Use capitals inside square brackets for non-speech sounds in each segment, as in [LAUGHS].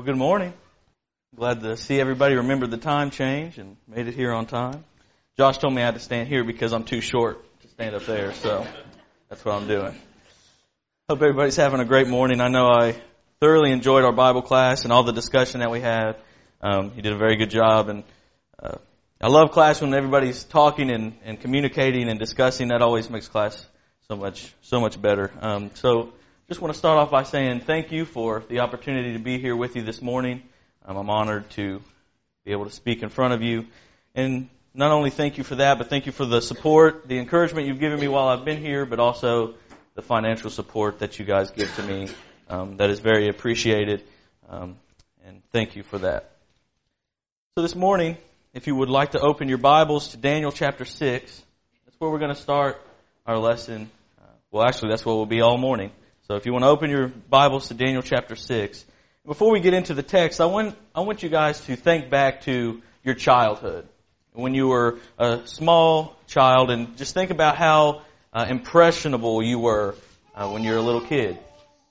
Well, good morning. Glad to see everybody remembered the time change and made it here on time. Josh told me I had to stand here because I'm too short to stand up there, so that's what I'm doing. Hope everybody's having a great morning. I know I thoroughly enjoyed our Bible class and all the discussion that we had. Um, you did a very good job, and uh, I love class when everybody's talking and, and communicating and discussing. That always makes class so much so much better. Um, so just want to start off by saying thank you for the opportunity to be here with you this morning. Um, I'm honored to be able to speak in front of you. And not only thank you for that, but thank you for the support, the encouragement you've given me while I've been here, but also the financial support that you guys give to me. Um, that is very appreciated. Um, and thank you for that. So this morning, if you would like to open your Bibles to Daniel chapter 6, that's where we're going to start our lesson. Uh, well, actually, that's what we'll be all morning. So if you want to open your Bibles to Daniel chapter 6. Before we get into the text, I want, I want you guys to think back to your childhood. When you were a small child and just think about how uh, impressionable you were uh, when you were a little kid.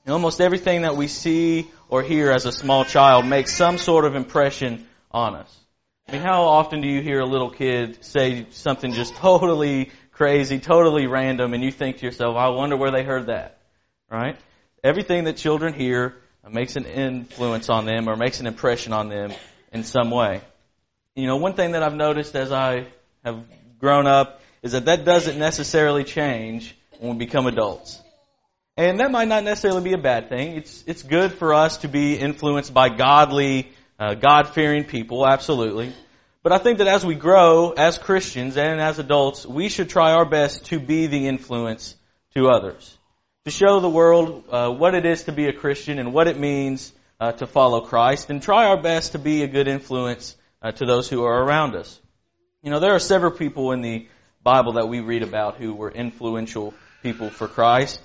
And almost everything that we see or hear as a small child makes some sort of impression on us. I mean, how often do you hear a little kid say something just [LAUGHS] totally crazy, totally random, and you think to yourself, I wonder where they heard that? Right? Everything that children hear makes an influence on them or makes an impression on them in some way. You know, one thing that I've noticed as I have grown up is that that doesn't necessarily change when we become adults. And that might not necessarily be a bad thing. It's, it's good for us to be influenced by godly, uh, God-fearing people, absolutely. But I think that as we grow as Christians and as adults, we should try our best to be the influence to others to show the world uh, what it is to be a Christian and what it means uh, to follow Christ, and try our best to be a good influence uh, to those who are around us. You know, there are several people in the Bible that we read about who were influential people for Christ.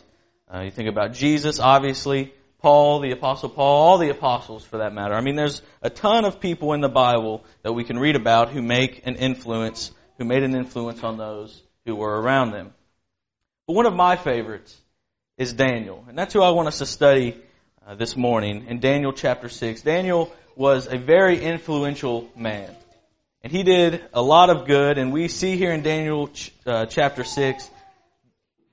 Uh, you think about Jesus, obviously, Paul, the Apostle Paul, all the apostles for that matter. I mean, there's a ton of people in the Bible that we can read about who make an influence, who made an influence on those who were around them. But one of my favorites is Daniel. And that's who I want us to study uh, this morning in Daniel chapter 6. Daniel was a very influential man. And he did a lot of good, and we see here in Daniel ch- uh, chapter 6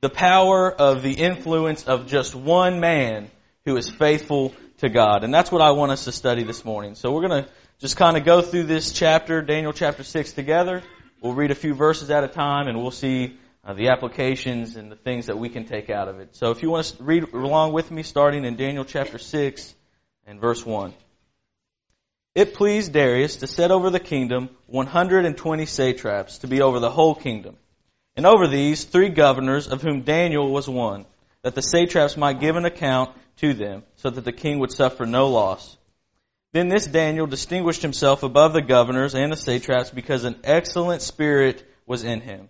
the power of the influence of just one man who is faithful to God. And that's what I want us to study this morning. So we're going to just kind of go through this chapter, Daniel chapter 6 together. We'll read a few verses at a time, and we'll see uh, the applications and the things that we can take out of it. So if you want to read along with me, starting in Daniel chapter 6 and verse 1. It pleased Darius to set over the kingdom 120 satraps to be over the whole kingdom, and over these three governors, of whom Daniel was one, that the satraps might give an account to them, so that the king would suffer no loss. Then this Daniel distinguished himself above the governors and the satraps because an excellent spirit was in him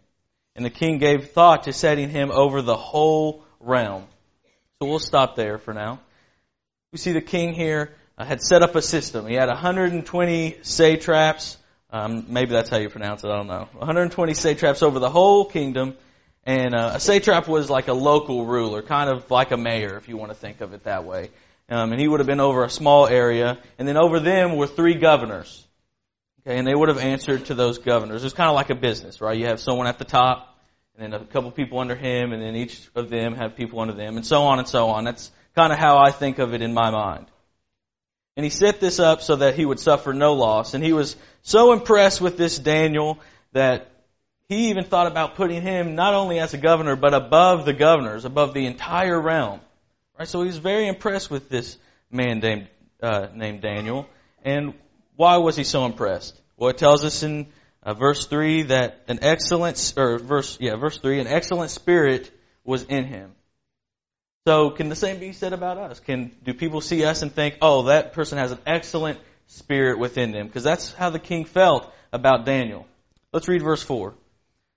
and the king gave thought to setting him over the whole realm. So we'll stop there for now. We see the king here uh, had set up a system. He had 120 satraps. Um, maybe that's how you pronounce it. I don't know. 120 satraps over the whole kingdom. And uh, a satrap was like a local ruler, kind of like a mayor, if you want to think of it that way. Um, and he would have been over a small area. And then over them were three governors. Okay, and they would have answered to those governors. It's kind of like a business, right? You have someone at the top, and then a couple people under him, and then each of them have people under them, and so on and so on. That's kind of how I think of it in my mind. And he set this up so that he would suffer no loss. And he was so impressed with this Daniel that he even thought about putting him not only as a governor, but above the governors, above the entire realm. Right? So he was very impressed with this man named, uh, named Daniel. And why was he so impressed? Well, it tells us in uh, verse 3 that an excellent, or verse, yeah, verse 3, an excellent spirit was in him. So can the same be said about us? Can, do people see us and think, oh, that person has an excellent spirit within them? Because that's how the king felt about Daniel. Let's read verse 4. It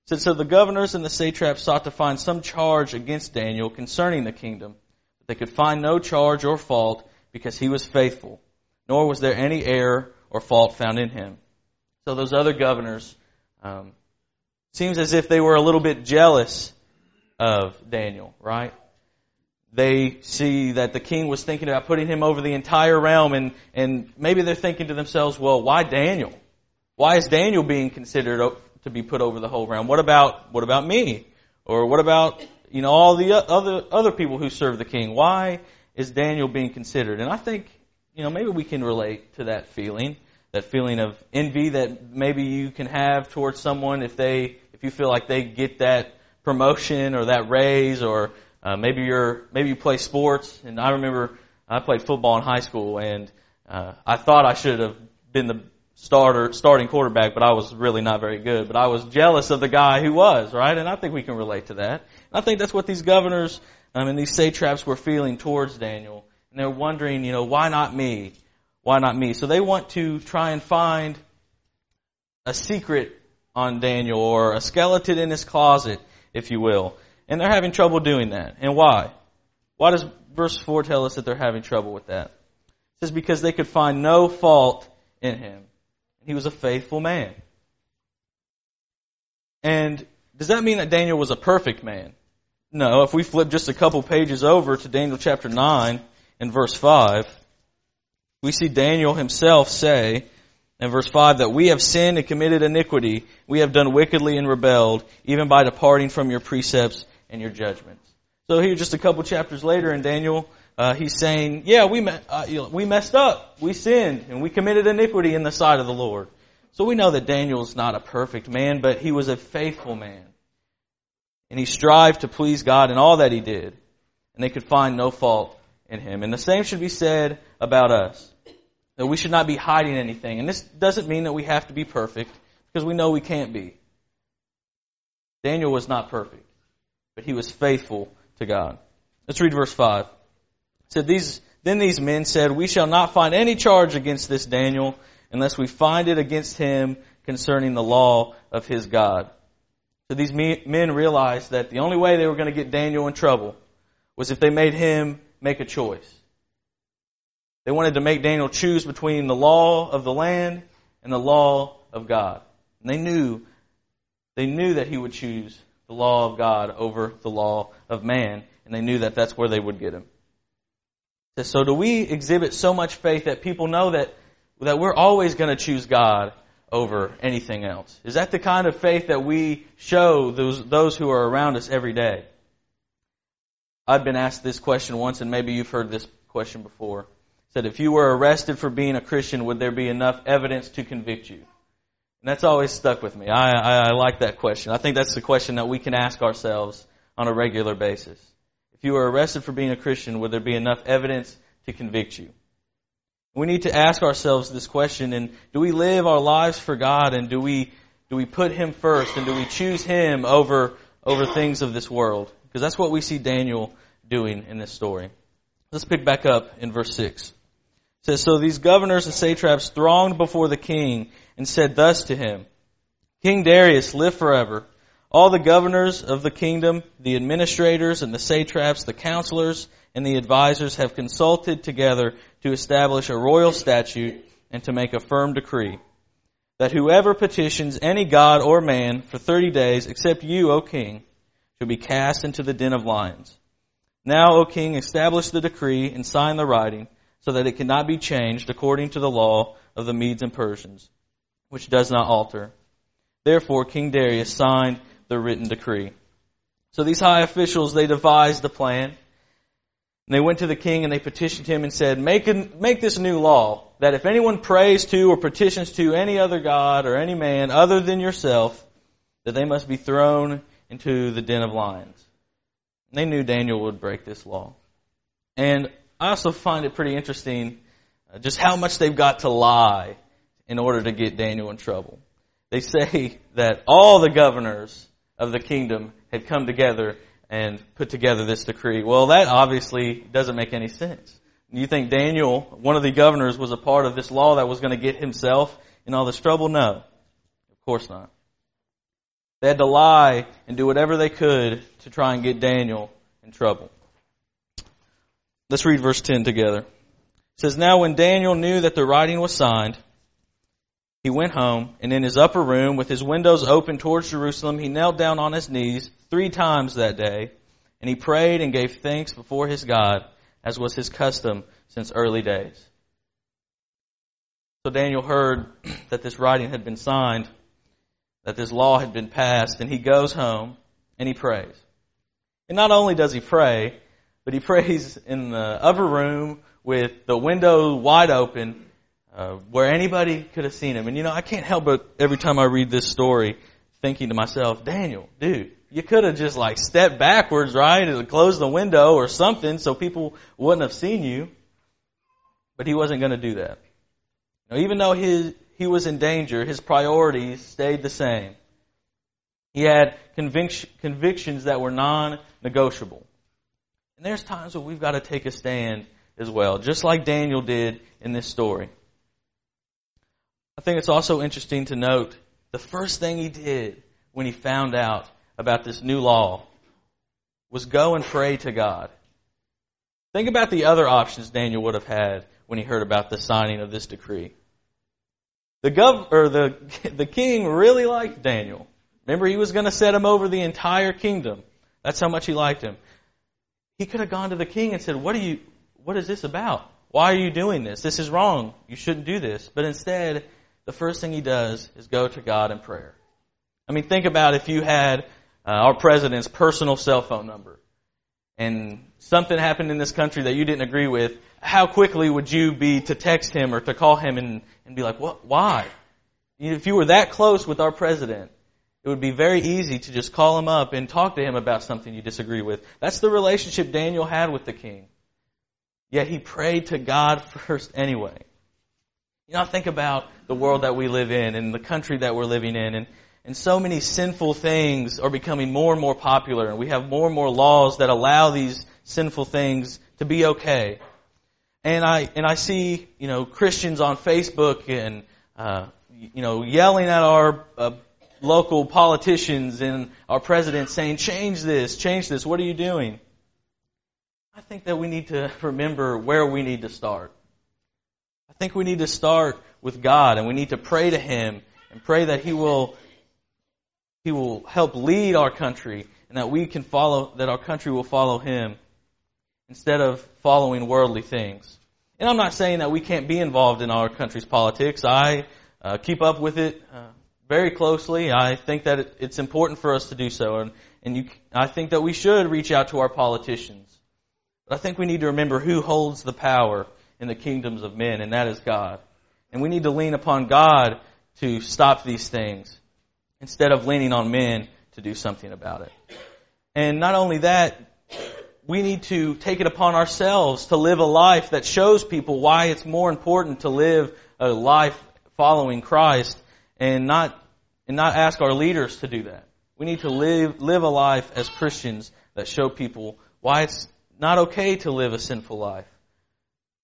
said, So the governors and the satraps sought to find some charge against Daniel concerning the kingdom, but they could find no charge or fault because he was faithful, nor was there any error or fault found in him. So those other governors, um, seems as if they were a little bit jealous of Daniel, right? they see that the king was thinking about putting him over the entire realm and, and maybe they're thinking to themselves, well, why Daniel? Why is Daniel being considered to be put over the whole realm? What about, what about me? Or what about, you know, all the other, other people who serve the king? Why is Daniel being considered? And I think, you know, maybe we can relate to that feeling, that feeling of envy that maybe you can have towards someone if they, if you feel like they get that promotion or that raise or uh, maybe you're maybe you play sports, and I remember I played football in high school, and uh, I thought I should have been the starter starting quarterback, but I was really not very good. But I was jealous of the guy who was right, and I think we can relate to that. And I think that's what these governors um, and these satraps were feeling towards Daniel, and they're wondering, you know, why not me? Why not me? So they want to try and find a secret on Daniel or a skeleton in his closet, if you will. And they're having trouble doing that. And why? Why does verse 4 tell us that they're having trouble with that? It says, because they could find no fault in him. He was a faithful man. And does that mean that Daniel was a perfect man? No. If we flip just a couple pages over to Daniel chapter 9 and verse 5, we see Daniel himself say, in verse 5 that we have sinned and committed iniquity. We have done wickedly and rebelled, even by departing from your precepts and your judgments. So here, just a couple chapters later in Daniel, uh, he's saying, "Yeah, we uh, we messed up, we sinned, and we committed iniquity in the sight of the Lord." So we know that Daniel's not a perfect man, but he was a faithful man, and he strived to please God in all that he did, and they could find no fault in him. And the same should be said about us. That we should not be hiding anything. And this doesn't mean that we have to be perfect, because we know we can't be. Daniel was not perfect but he was faithful to God. Let's read verse 5. It said, these, Then these men said, We shall not find any charge against this Daniel unless we find it against him concerning the law of his God. So these men realized that the only way they were going to get Daniel in trouble was if they made him make a choice. They wanted to make Daniel choose between the law of the land and the law of God. And they knew, they knew that he would choose the law of God over the law of man, and they knew that that's where they would get him. So do we exhibit so much faith that people know that, that we're always going to choose God over anything else? Is that the kind of faith that we show those, those who are around us every day? I've been asked this question once, and maybe you've heard this question before. said, if you were arrested for being a Christian, would there be enough evidence to convict you? And that's always stuck with me. I, I, I like that question. I think that's the question that we can ask ourselves on a regular basis. If you were arrested for being a Christian, would there be enough evidence to convict you? We need to ask ourselves this question and do we live our lives for God and do we do we put him first and do we choose him over over things of this world? Because that's what we see Daniel doing in this story. Let's pick back up in verse 6. It says, So these governors and satraps thronged before the king and said thus to him, King Darius, live forever. All the governors of the kingdom, the administrators and the satraps, the counselors and the advisers have consulted together to establish a royal statute and to make a firm decree that whoever petitions any god or man for thirty days, except you, O king, shall be cast into the den of lions. Now, O king, establish the decree and sign the writing so that it cannot be changed according to the law of the Medes and Persians which does not alter. Therefore, King Darius signed the written decree. So these high officials, they devised a plan. And they went to the king and they petitioned him and said, make, a, make this new law that if anyone prays to or petitions to any other god or any man other than yourself, that they must be thrown into the den of lions. And they knew Daniel would break this law. And I also find it pretty interesting uh, just how much they've got to lie in order to get Daniel in trouble. They say that all the governors of the kingdom had come together and put together this decree. Well, that obviously doesn't make any sense. You think Daniel, one of the governors, was a part of this law that was going to get himself in all this trouble? No. Of course not. They had to lie and do whatever they could to try and get Daniel in trouble. Let's read verse 10 together. It says, Now when Daniel knew that the writing was signed, he went home, and in his upper room, with his windows open towards Jerusalem, he knelt down on his knees three times that day And he prayed and gave thanks before his God, as was his custom since early days. So Daniel heard [CLEARS THROAT] that this writing had been signed, that this law had been passed, and he goes home and he prays. And not only does he pray, but he [LAUGHS] prays in the upper room with the window wide open, uh, where anybody could have seen him. And you know, I can't help but every time I read this story, thinking to myself, Daniel, dude, you could have just like stepped backwards, right, and closed the window or something so people wouldn't have seen you. But he wasn't going to do that. Now, even though his, he was in danger, his priorities stayed the same. He had convic- convictions that were non-negotiable. And there's times where we've got to take a stand as well, just like Daniel did in this story. I think it's also interesting to note the first thing he did when he found out about this new law was go and pray to God. Think about the other options Daniel would have had when he heard about the signing of this decree. The gov or the [LAUGHS] the king really liked Daniel. Remember, he was going to set him over the entire kingdom. That's how much he liked him. He could have gone to the king and said, "What are you? What is this about? Why are you doing this? This is wrong. You shouldn't do this." But instead, the first thing he does is go to God in prayer. I mean, think about if you had uh, our president's personal cell phone number and something happened in this country that you didn't agree with, how quickly would you be to text him or to call him and, and be like, what, why? If you were that close with our president, it would be very easy to just call him up and talk to him about something you disagree with. That's the relationship Daniel had with the king. Yet he prayed to God first anyway. You know, think about the world that we live in and the country that we're living in and and so many sinful things are becoming more and more popular, and we have more and more laws that allow these sinful things to be okay. And I and I see you know Christians on Facebook and uh, you know yelling at our uh, local politicians and our president saying, "Change this, change this. What are you doing?" I think that we need to remember where we need to start. I think we need to start with God, and we need to pray to Him and pray that He will he will help lead our country and that we can follow, that our country will follow Him instead of following worldly things. And I'm not saying that we can't be involved in our country's politics. I uh, keep up with it uh, very closely. I think that it, it's important for us to do so, and, and you, I think that we should reach out to our politicians. But I think we need to remember who holds the power in the kingdoms of men, and that is God. And we need to lean upon God to stop these things instead of leaning on men to do something about it. And not only that, we need to take it upon ourselves to live a life that shows people why it's more important to live a life following Christ and not and not ask our leaders to do that. We need to live live a life as Christians that show people why it's not okay to live a sinful life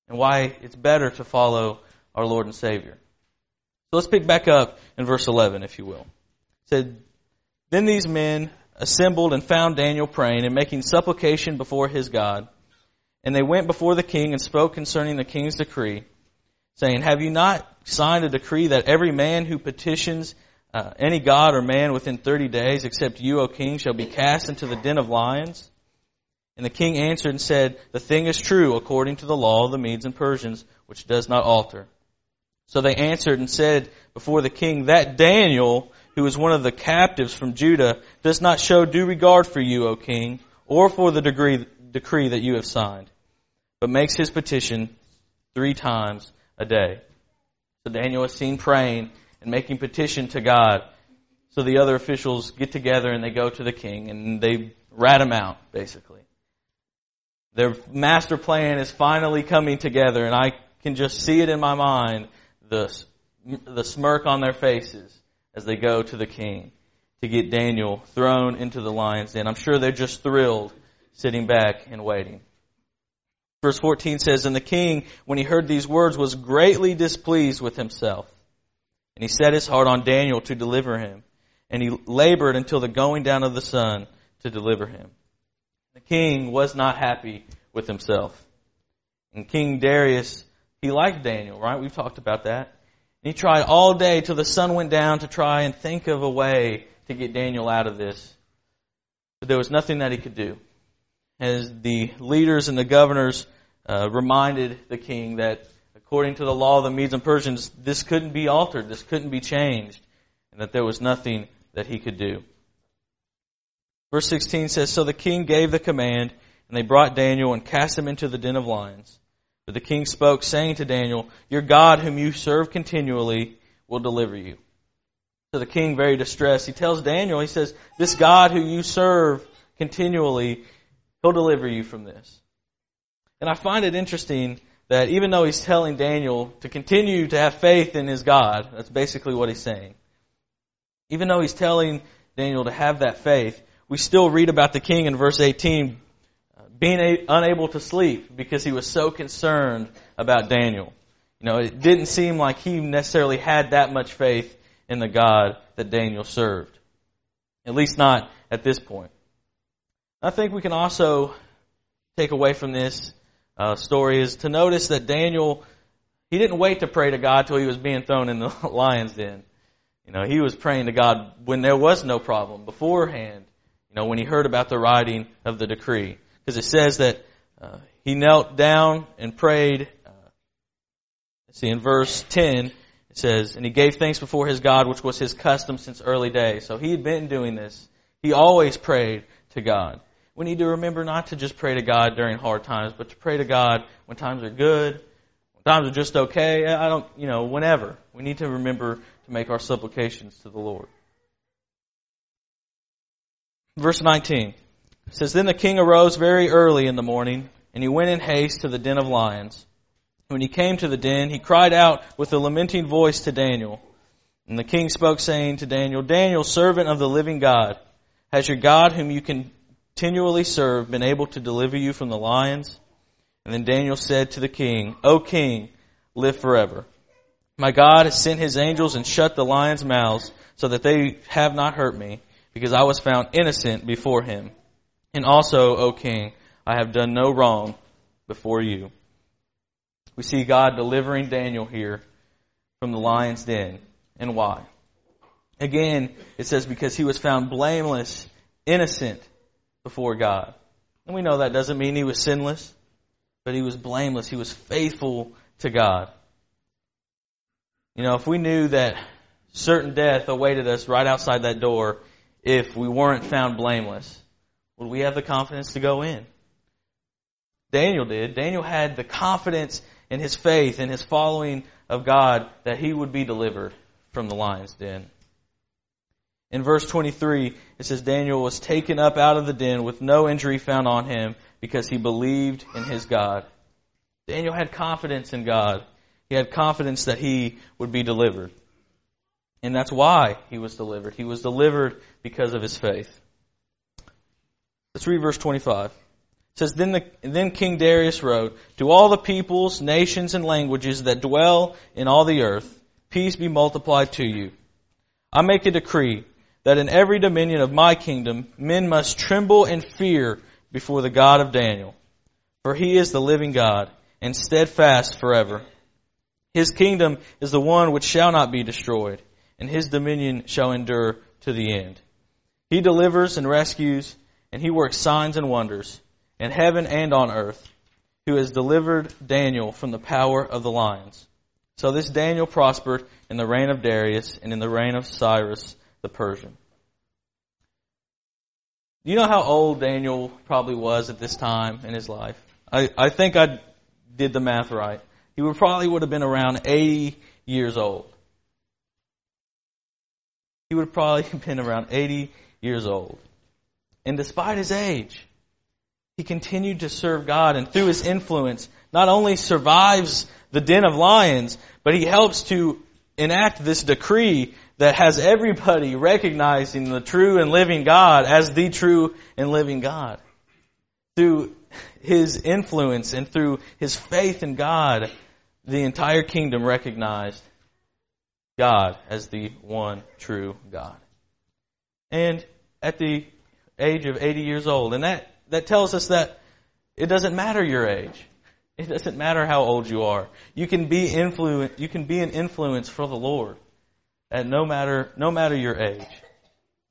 and why it's better to follow our Lord and Savior. So let's pick back up in verse 11 if you will said, Then these men assembled and found Daniel praying and making supplication before his God. And they went before the king and spoke concerning the king's decree, saying, Have you not signed a decree that every man who petitions uh, any god or man within thirty days, except you, O king, shall be cast into the den of lions? And the king answered and said, The thing is true according to the law of the Medes and Persians, which does not alter. So they answered and said before the king, That Daniel, who is one of the captives from Judah, does not show due regard for you, O king, or for the degree, decree that you have signed, but makes his petition three times a day. So Daniel is seen praying and making petition to God. So the other officials get together and they go to the king and they rat him out, basically. Their master plan is finally coming together and I can just see it in my mind, the, the smirk on their faces as they go to the king to get Daniel thrown into the lion's den. I'm sure they're just thrilled sitting back and waiting. Verse 14 says, And the king, when he heard these words, was greatly displeased with himself. And he set his heart on Daniel to deliver him. And he labored until the going down of the sun to deliver him. The king was not happy with himself. And King Darius, he liked Daniel, right? We've talked about that. And he tried all day till the sun went down to try and think of a way to get Daniel out of this. But there was nothing that he could do. as the leaders and the governors uh, reminded the king that according to the law of the Medes and Persians, this couldn't be altered, this couldn't be changed, and that there was nothing that he could do. Verse 16 says, So the king gave the command, and they brought Daniel and cast him into the den of lions. But the king spoke, saying to Daniel, Your God, whom you serve continually, will deliver you. So the king, very distressed, he tells Daniel, he says, This God who you serve continually, he'll deliver you from this. And I find it interesting that even though he's telling Daniel to continue to have faith in his God, that's basically what he's saying. Even though he's telling Daniel to have that faith, we still read about the king in verse 18 uh, being a, unable to sleep because he was so concerned about Daniel. You know, it didn't seem like he necessarily had that much faith in the God that Daniel served. At least not at this point. I think we can also take away from this uh, story is to notice that Daniel, he didn't wait to pray to God till he was being thrown in the [LAUGHS] lion's den. You know, he was praying to God when there was no problem beforehand. You know, when he heard about the writing of the decree, because it says that uh, he knelt down and prayed. Uh, see, in verse ten, it says, "And he gave thanks before his God, which was his custom since early days." So he had been doing this. He always prayed to God. We need to remember not to just pray to God during hard times, but to pray to God when times are good, when times are just okay. I don't, you know, whenever. We need to remember to make our supplications to the Lord. Verse 19 says, Then the king arose very early in the morning, and he went in haste to the den of lions. When he came to the den, he cried out with a lamenting voice to Daniel. And the king spoke, saying to Daniel, Daniel, servant of the living God, has your God, whom you continually serve, been able to deliver you from the lions? And then Daniel said to the king, O king, live forever. My God has sent his angels and shut the lions' mouths so that they have not hurt me because I was found innocent before him. And also, O king, I have done no wrong before you. We see God delivering Daniel here from the lion's den. And why? Again, it says because he was found blameless, innocent before God. And we know that doesn't mean he was sinless, but he was blameless. He was faithful to God. You know, if we knew that certain death awaited us right outside that door, if we weren't found blameless? Would we have the confidence to go in? Daniel did. Daniel had the confidence in his faith and his following of God that he would be delivered from the lion's den. In verse 23, it says Daniel was taken up out of the den with no injury found on him because he believed in his God. Daniel had confidence in God. He had confidence that he would be delivered. And that's why he was delivered. He was delivered because of his faith. Let's read verse 25. It says, then, the, then King Darius wrote, To all the peoples, nations, and languages that dwell in all the earth, peace be multiplied to you. I make a decree that in every dominion of my kingdom men must tremble and fear before the God of Daniel. For he is the living God, and steadfast forever. His kingdom is the one which shall not be destroyed and his dominion shall endure to the end. He delivers and rescues, and he works signs and wonders in heaven and on earth, who has delivered Daniel from the power of the lions. So this Daniel prospered in the reign of Darius and in the reign of Cyrus the Persian. Do you know how old Daniel probably was at this time in his life? I, I think I did the math right. He would probably would have been around 80 years old he would [LAUGHS] have probably been around 80 years old. And despite his age, he continued to serve God and through his influence not only survives the den of lions, but he helps to enact this decree that has everybody recognizing the true and living God as the true and living God. Through his influence and through his faith in God, the entire kingdom recognized God as the one true God. And at the age of 80 years old, and that, that tells us that it doesn't matter your age. It doesn't matter how old you are. You can be influence, you can be an influence for the Lord at no matter, no matter your age.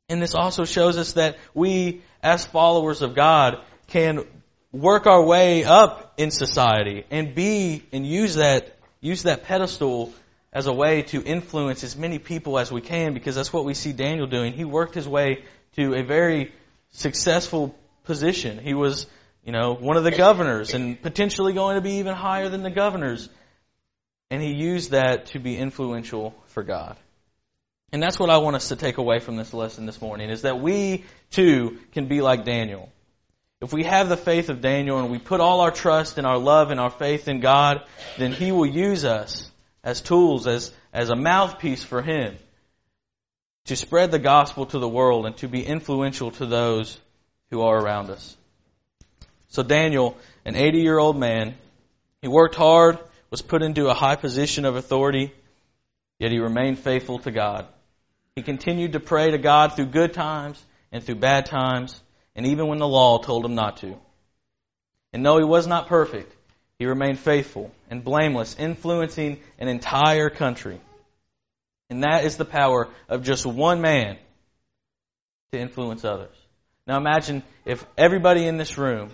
And this also shows us that we, as followers of God, can work our way up in society and be and use that use that pedestal as a way to influence as many people as we can because that's what we see Daniel doing. He worked his way to a very successful position. He was, you know, one of the governors and potentially going to be even higher than the governors. And he used that to be influential for God. And that's what I want us to take away from this lesson this morning is that we too can be like Daniel. If we have the faith of Daniel and we put all our trust and our love and our faith in God, then he will use us as tools, as, as a mouthpiece for him to spread the gospel to the world and to be influential to those who are around us. So Daniel, an 80 year old man, he worked hard, was put into a high position of authority, yet he remained faithful to God. He continued to pray to God through good times and through bad times, and even when the law told him not to. And though he was not perfect, he remained faithful and blameless, influencing an entire country. And that is the power of just one man to influence others. Now imagine if everybody in this room,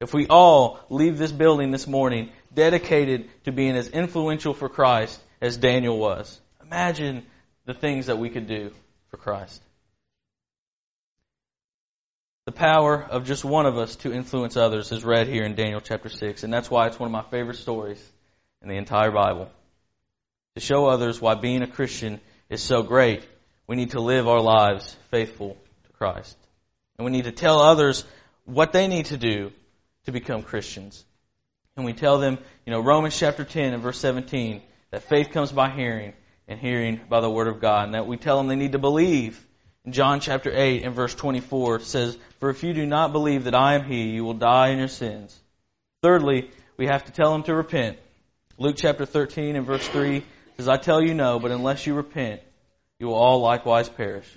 if we all leave this building this morning dedicated to being as influential for Christ as Daniel was. Imagine the things that we could do for Christ. The power of just one of us to influence others is read here in Daniel chapter 6, and that's why it's one of my favorite stories in the entire Bible. To show others why being a Christian is so great, we need to live our lives faithful to Christ. And we need to tell others what they need to do to become Christians. And we tell them, you know, Romans chapter 10 and verse 17, that faith comes by hearing, and hearing by the word of God. And that we tell them they need to believe. John chapter 8 and verse 24 says, For if you do not believe that I am He, you will die in your sins. Thirdly, we have to tell them to repent. Luke chapter 13 and verse 3 says, I tell you no, but unless you repent, you will all likewise perish.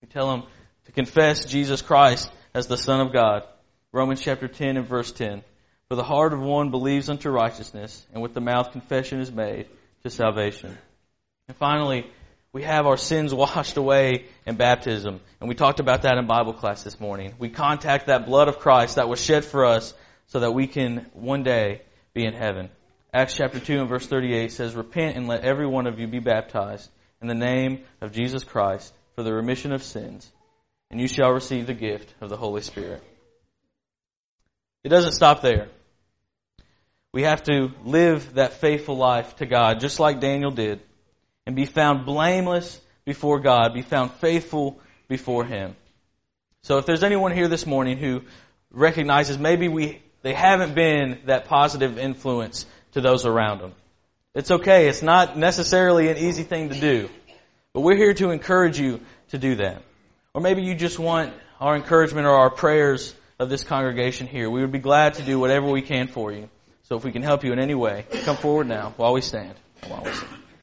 We tell them to confess Jesus Christ as the Son of God. Romans chapter 10 and verse 10. For the heart of one believes unto righteousness, and with the mouth confession is made to salvation. And finally, we have our sins [LAUGHS] washed away in baptism. And we talked about that in Bible class this morning. We contact that blood of Christ that was shed for us so that we can one day be in heaven. Acts chapter 2 and verse 38 says, Repent and let every one of you be baptized in the name of Jesus Christ for the remission of sins, and you shall receive the gift of the Holy Spirit. It doesn't stop there. We have to live that faithful life to God, just like Daniel did and be found blameless before God, be found faithful before Him. So if there's anyone here this morning who recognizes maybe we, they haven't been that positive influence to those around them, it's okay. It's not necessarily an easy thing to do. But we're here to encourage you to do that. Or maybe you just want our encouragement or our prayers of this congregation here. We would be glad to do whatever we can for you. So if we can help you in any way, come forward now while we stand. While we stand.